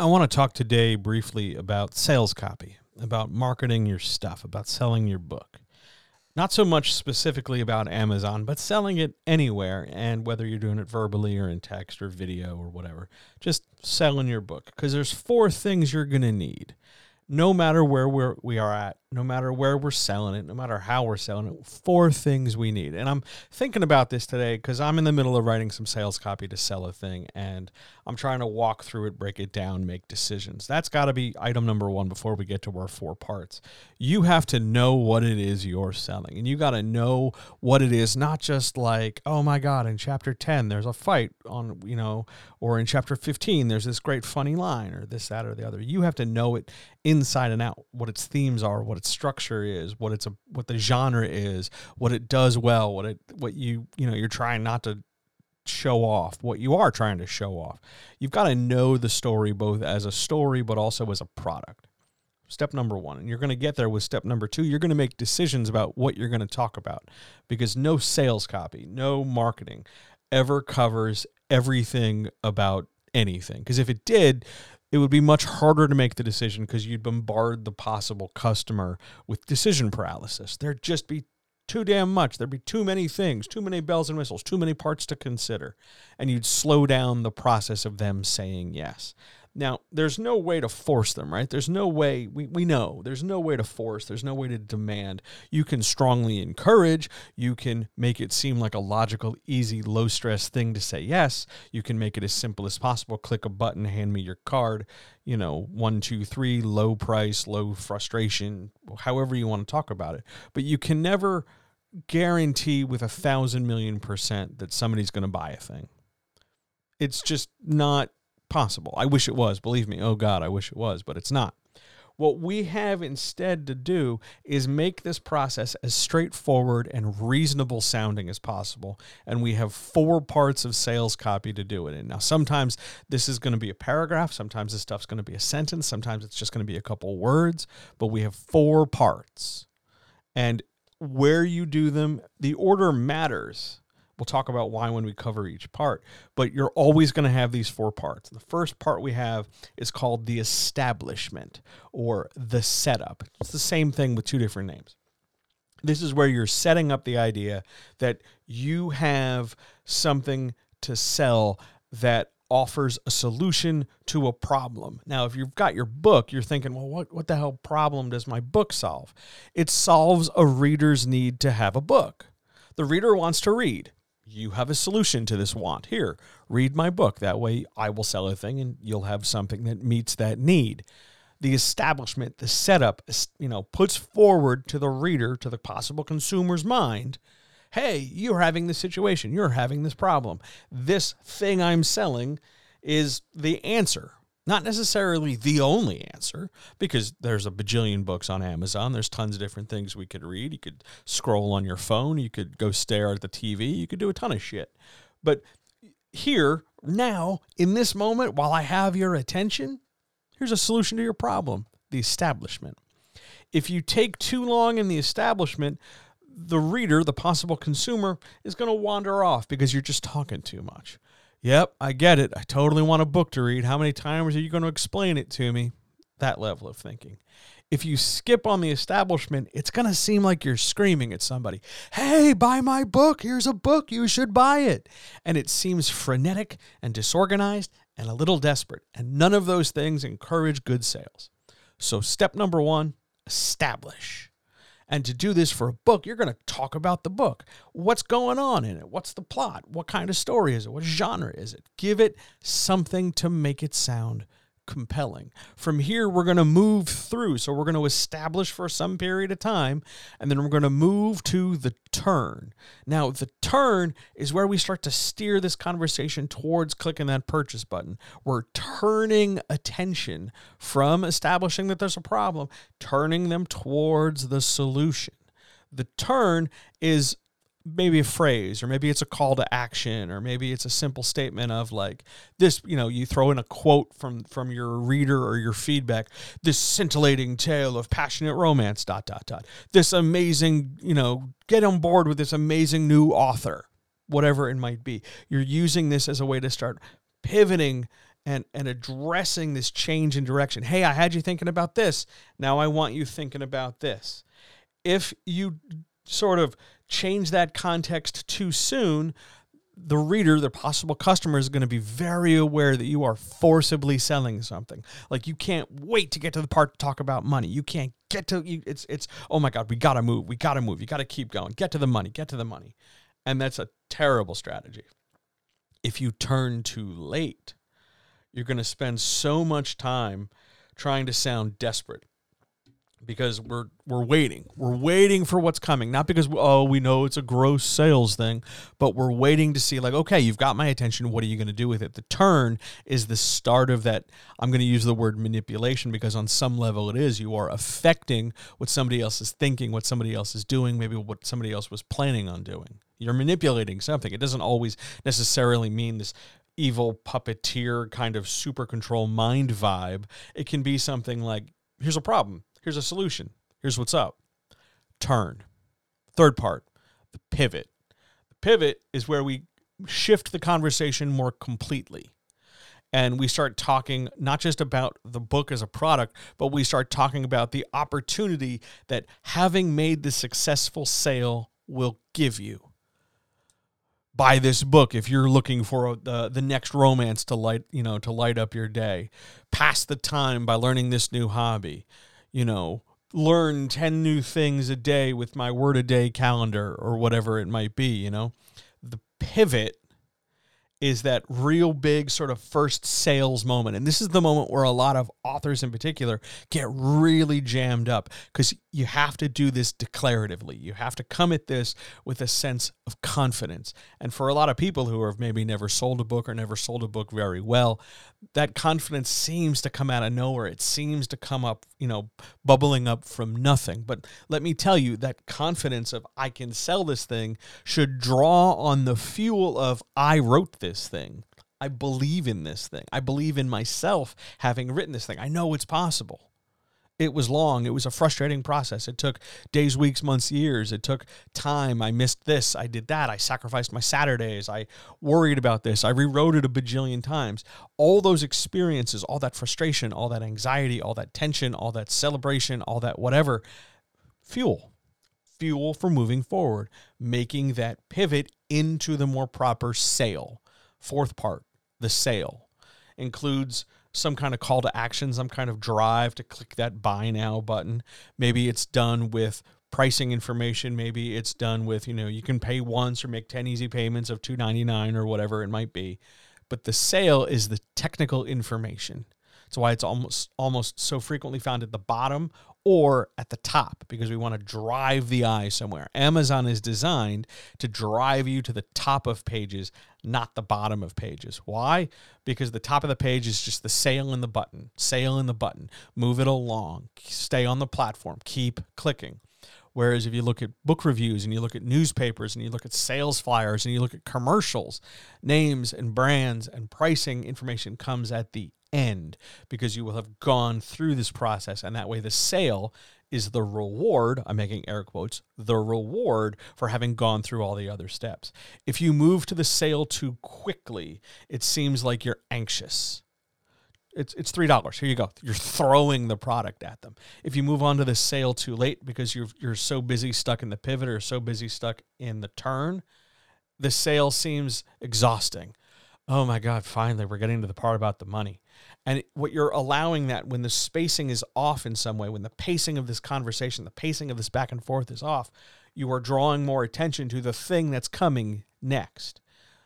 I want to talk today briefly about sales copy, about marketing your stuff, about selling your book. Not so much specifically about Amazon, but selling it anywhere, and whether you're doing it verbally or in text or video or whatever, just selling your book. Because there's four things you're going to need no matter where we're, we are at, no matter where we're selling it, no matter how we're selling it, four things we need. And I'm thinking about this today because I'm in the middle of writing some sales copy to sell a thing and I'm trying to walk through it, break it down, make decisions. That's got to be item number one before we get to our four parts. You have to know what it is you're selling and you got to know what it is, not just like, oh my God, in chapter 10, there's a fight on, you know, or in chapter 15, there's this great funny line or this, that, or the other. You have to know it inside and out, what its themes are, what its structure is, what it's a, what the genre is, what it does well, what it, what you, you know, you're trying not to show off, what you are trying to show off. You've got to know the story both as a story, but also as a product. Step number one. And you're going to get there with step number two. You're going to make decisions about what you're going to talk about because no sales copy, no marketing ever covers everything about anything. Because if it did, it would be much harder to make the decision because you'd bombard the possible customer with decision paralysis. There'd just be too damn much. There'd be too many things, too many bells and whistles, too many parts to consider. And you'd slow down the process of them saying yes. Now, there's no way to force them, right? There's no way, we, we know, there's no way to force, there's no way to demand. You can strongly encourage, you can make it seem like a logical, easy, low stress thing to say yes. You can make it as simple as possible. Click a button, hand me your card, you know, one, two, three, low price, low frustration, however you want to talk about it. But you can never guarantee with a thousand million percent that somebody's going to buy a thing. It's just not possible. I wish it was, believe me. Oh God, I wish it was, but it's not. What we have instead to do is make this process as straightforward and reasonable sounding as possible. And we have four parts of sales copy to do it in. Now, sometimes this is going to be a paragraph, sometimes this stuff's going to be a sentence, sometimes it's just going to be a couple words, but we have four parts. And where you do them, the order matters We'll talk about why when we cover each part, but you're always going to have these four parts. The first part we have is called the establishment or the setup. It's the same thing with two different names. This is where you're setting up the idea that you have something to sell that offers a solution to a problem. Now, if you've got your book, you're thinking, well, what, what the hell problem does my book solve? It solves a reader's need to have a book. The reader wants to read you have a solution to this want. Here, read my book. That way I will sell a thing and you'll have something that meets that need. The establishment, the setup, you know, puts forward to the reader, to the possible consumer's mind, hey, you're having this situation, you're having this problem. This thing I'm selling is the answer not necessarily the only answer, because there's a bajillion books on Amazon. There's tons of different things we could read. You could scroll on your phone. You could go stare at the TV. You could do a ton of shit. But here, now, in this moment, while I have your attention, here's a solution to your problem the establishment. If you take too long in the establishment, the reader, the possible consumer, is going to wander off because you're just talking too much. Yep, I get it. I totally want a book to read. How many times are you going to explain it to me? That level of thinking. If you skip on the establishment, it's going to seem like you're screaming at somebody, Hey, buy my book. Here's a book. You should buy it. And it seems frenetic and disorganized and a little desperate. And none of those things encourage good sales. So, step number one establish. And to do this for a book, you're going to talk about the book. What's going on in it? What's the plot? What kind of story is it? What genre is it? Give it something to make it sound compelling. From here, we're going to move through. So we're going to establish for some period of time, and then we're going to move to the turn. Now, the turn is where we start to steer this conversation towards clicking that purchase button. We're turning attention from establishing that there's a problem, turning them towards the solution. The turn is maybe a phrase or maybe it's a call to action or maybe it's a simple statement of like this you know you throw in a quote from from your reader or your feedback this scintillating tale of passionate romance dot dot dot. This amazing you know get on board with this amazing new author whatever it might be. You're using this as a way to start pivoting and and addressing this change in direction. Hey i had you thinking about this. Now i want you thinking about this. If you sort of change that context too soon, the reader, the possible customer, is going to be very aware that you are forcibly selling something. Like you can't wait to get to the part to talk about money. You can't get to you, it's it's oh my god, we got to move. We got to move. You got to keep going. Get to the money. Get to the money. And that's a terrible strategy. If you turn too late, you're going to spend so much time trying to sound desperate because we're we're waiting. We're waiting for what's coming. Not because oh we know it's a gross sales thing, but we're waiting to see like okay, you've got my attention. What are you going to do with it? The turn is the start of that. I'm going to use the word manipulation because on some level it is. You are affecting what somebody else is thinking, what somebody else is doing, maybe what somebody else was planning on doing. You're manipulating something. It doesn't always necessarily mean this evil puppeteer kind of super control mind vibe. It can be something like here's a problem Here's a solution. Here's what's up. Turn. Third part, the pivot. The pivot is where we shift the conversation more completely. And we start talking not just about the book as a product, but we start talking about the opportunity that having made the successful sale will give you buy this book if you're looking for uh, the the next romance to light you know to light up your day pass the time by learning this new hobby you know, learn 10 new things a day with my word a day calendar or whatever it might be, you know. The pivot is that real big sort of first sales moment. And this is the moment where a lot of authors in particular get really jammed up because you have to do this declaratively. You have to come at this with a sense of confidence. And for a lot of people who have maybe never sold a book or never sold a book very well, that confidence seems to come out of nowhere. It seems to come up, you know, bubbling up from nothing. But let me tell you, that confidence of I can sell this thing should draw on the fuel of I wrote this thing. I believe in this thing. I believe in myself having written this thing. I know it's possible it was long. It was a frustrating process. It took days, weeks, months, years. It took time. I missed this. I did that. I sacrificed my Saturdays. I worried about this. I rewrote it a bajillion times. All those experiences, all that frustration, all that anxiety, all that tension, all that celebration, all that whatever, fuel. Fuel for moving forward, making that pivot into the more proper sale. Fourth part, the sale includes some kind of call to action, some kind of drive to click that buy now button. Maybe it's done with pricing information. Maybe it's done with, you know, you can pay once or make 10 easy payments of 299 or whatever it might be. But the sale is the technical information. That's why it's almost almost so frequently found at the bottom or at the top because we want to drive the eye somewhere. Amazon is designed to drive you to the top of pages, not the bottom of pages. Why? Because the top of the page is just the sale and the button, sale and the button. Move it along, stay on the platform, keep clicking. Whereas if you look at book reviews and you look at newspapers and you look at sales flyers and you look at commercials, names and brands and pricing information comes at the end because you will have gone through this process. And that way, the sale is the reward. I'm making air quotes, the reward for having gone through all the other steps. If you move to the sale too quickly, it seems like you're anxious. It's it's three dollars. Here you go. You're throwing the product at them. If you move on to the sale too late because you're you're so busy stuck in the pivot or so busy stuck in the turn, the sale seems exhausting. Oh my God! Finally, we're getting to the part about the money. And what you're allowing that when the spacing is off in some way, when the pacing of this conversation, the pacing of this back and forth is off, you are drawing more attention to the thing that's coming next.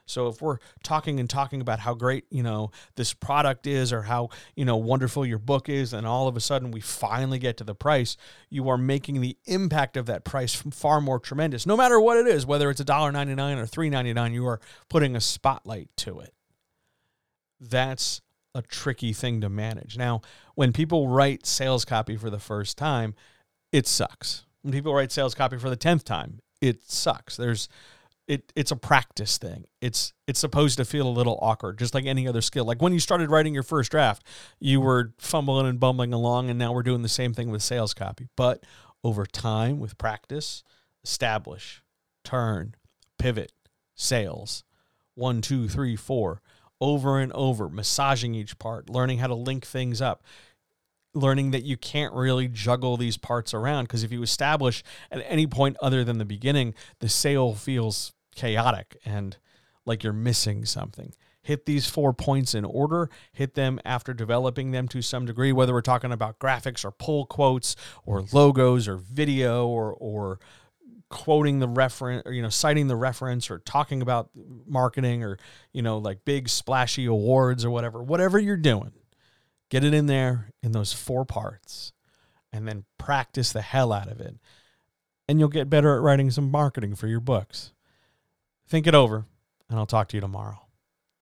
So if we're talking and talking about how great, you know, this product is or how, you know, wonderful your book is and all of a sudden we finally get to the price, you are making the impact of that price far more tremendous. No matter what it is, whether it's $1.99 or $3.99, you are putting a spotlight to it. That's a tricky thing to manage. Now, when people write sales copy for the first time, it sucks. When people write sales copy for the 10th time, it sucks. There's it it's a practice thing. It's it's supposed to feel a little awkward, just like any other skill. Like when you started writing your first draft, you were fumbling and bumbling along, and now we're doing the same thing with sales copy. But over time, with practice, establish, turn, pivot, sales, one, two, three, four, over and over, massaging each part, learning how to link things up learning that you can't really juggle these parts around because if you establish at any point other than the beginning, the sale feels chaotic and like you're missing something. Hit these four points in order, hit them after developing them to some degree, whether we're talking about graphics or pull quotes or logos or video or, or quoting the reference or you know citing the reference or talking about marketing or you know like big splashy awards or whatever whatever you're doing Get it in there in those four parts and then practice the hell out of it. And you'll get better at writing some marketing for your books. Think it over, and I'll talk to you tomorrow.